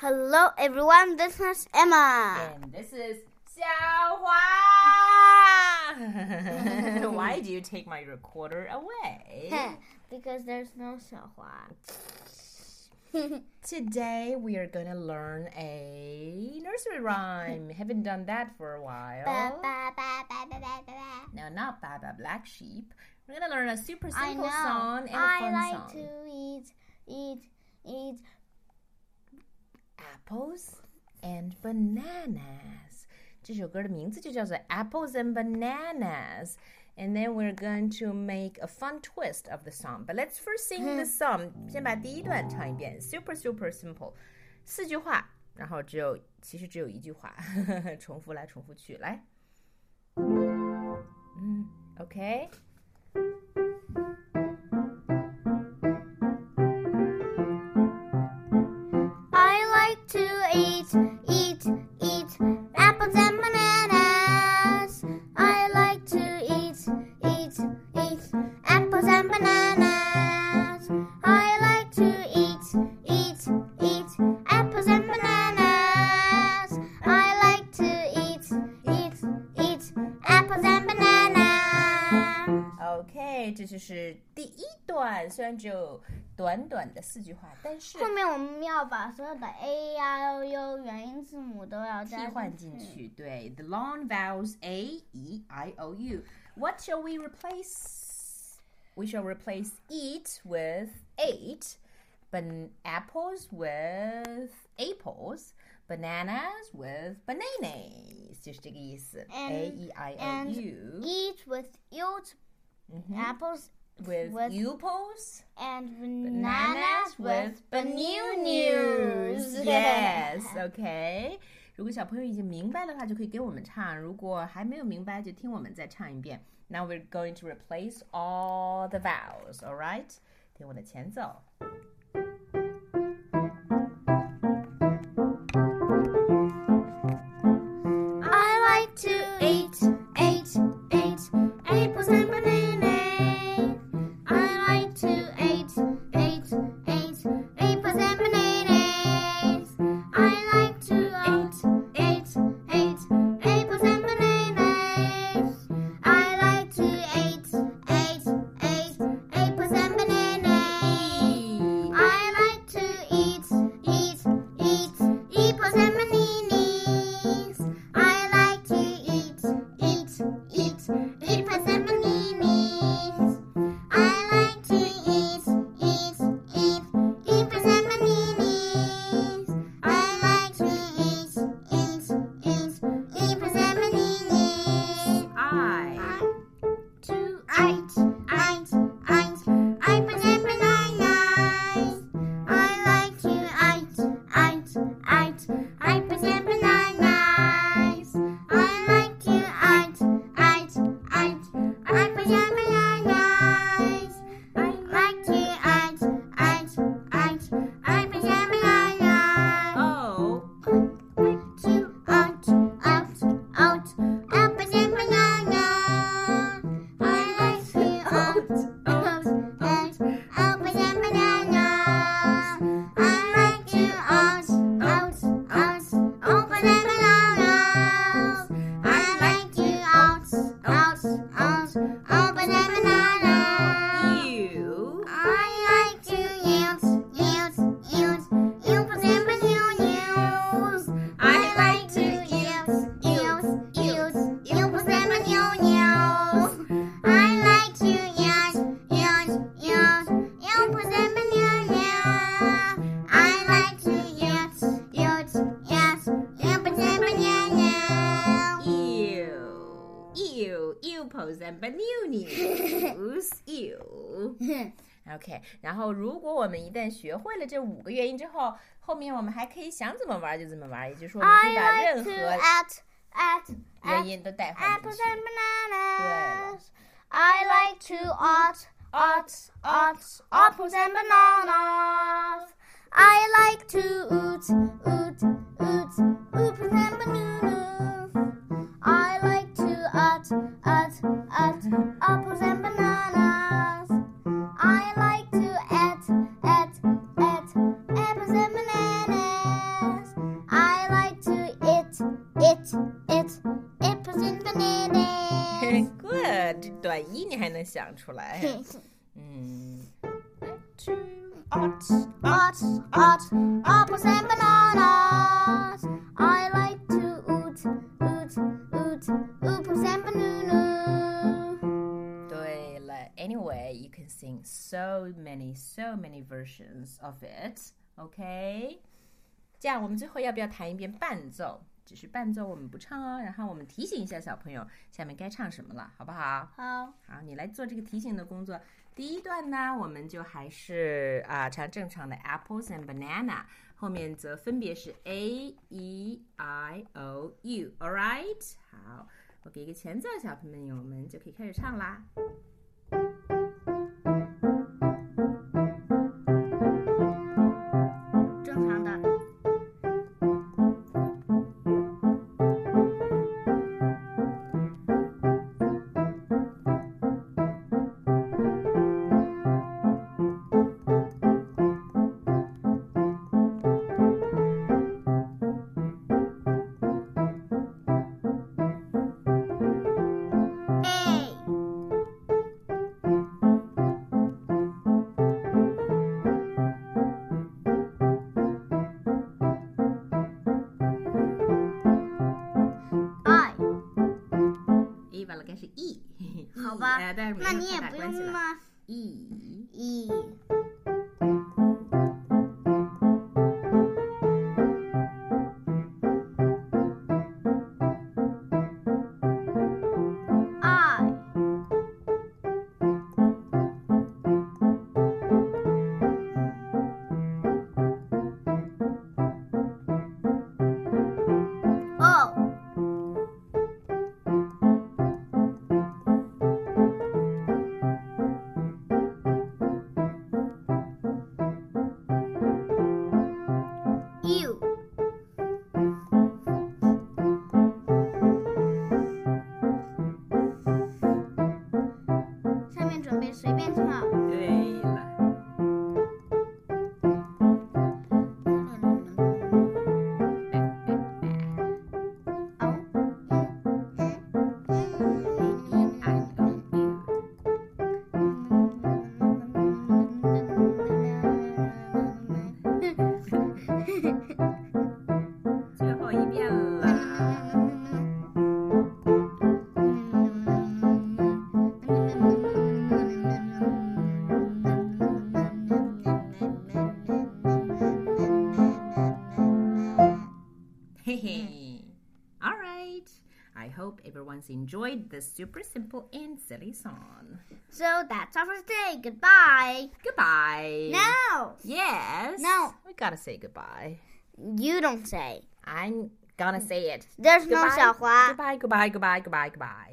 Hello everyone, this is Emma. And this is Xiaohua. Why do you take my recorder away? because there's no Xiaohua. Today we are gonna learn a nursery rhyme. Haven't done that for a while. Ba, ba, ba, no, not Baba Black Sheep. We're gonna learn a super simple song and a I fun like song. I like to eat, eat, eat Apples and Bananas. 这首歌的名字就叫做 Apples and Bananas. And then we're going to make a fun twist of the song. But let's first sing the song. 先把第一段唱一遍，super super simple，四句话，然后只有其实只有一句话，重复来重复去，来。嗯，OK。 这就是第一段，虽然只有短短的四句话，但是后面我们要把所有的 a 呀、o、u 元音字母都要替加换进去。对，the long vowels a e i o u. What shall we replace? We shall replace eat with ate, ban apples with apples, bananas with bananas，就是这个意思。A E I O and U eat with eat apples with with pupils. and Bananas bananas with bananas. bananas. Yes, okay. 如果小朋友已经明白的话，就可以给我们唱；如果还没有明白，就听我们再唱一遍。Now we're going to replace all the vowels. All right? 听我的前奏。 To eat, bananas Ew OK，然后如果我们一旦学会了这五个元音之后，后面我们还可以想怎么玩就怎么玩，也就是说我们可以把 I 任 like 何 to eat, eat, 元 eat 音都带换进 apples 去。 and bananas. I like to eat, eat, eat apples and bananas. I like to eat, eat, eat apples and 想出来。嗯，two Ot, ot, ot, apples and bananas. I like to oot, oot, oot, apples and bananas. 对了，anyway, you can sing so many, so many versions of it. OK，这样我们最后要不要弹一遍伴奏？ 只是伴奏，我们不唱哦。然后我们提醒一下小朋友，下面该唱什么了，好不好？好，好，你来做这个提醒的工作。第一段呢，我们就还是啊唱正常的 apples and banana，后面则分别是 a e i o u。All right，好，我给一个前奏，小朋友们就可以开始唱啦。吧。那你也不用那么 enjoyed this super simple and silly song. So that's all for today. Goodbye. Goodbye. No, Yes. No. We gotta say goodbye. you don't say. I'm gonna say it. There's no Goodbye. Goodbye, goodbye, goodbye, goodbye, goodbye.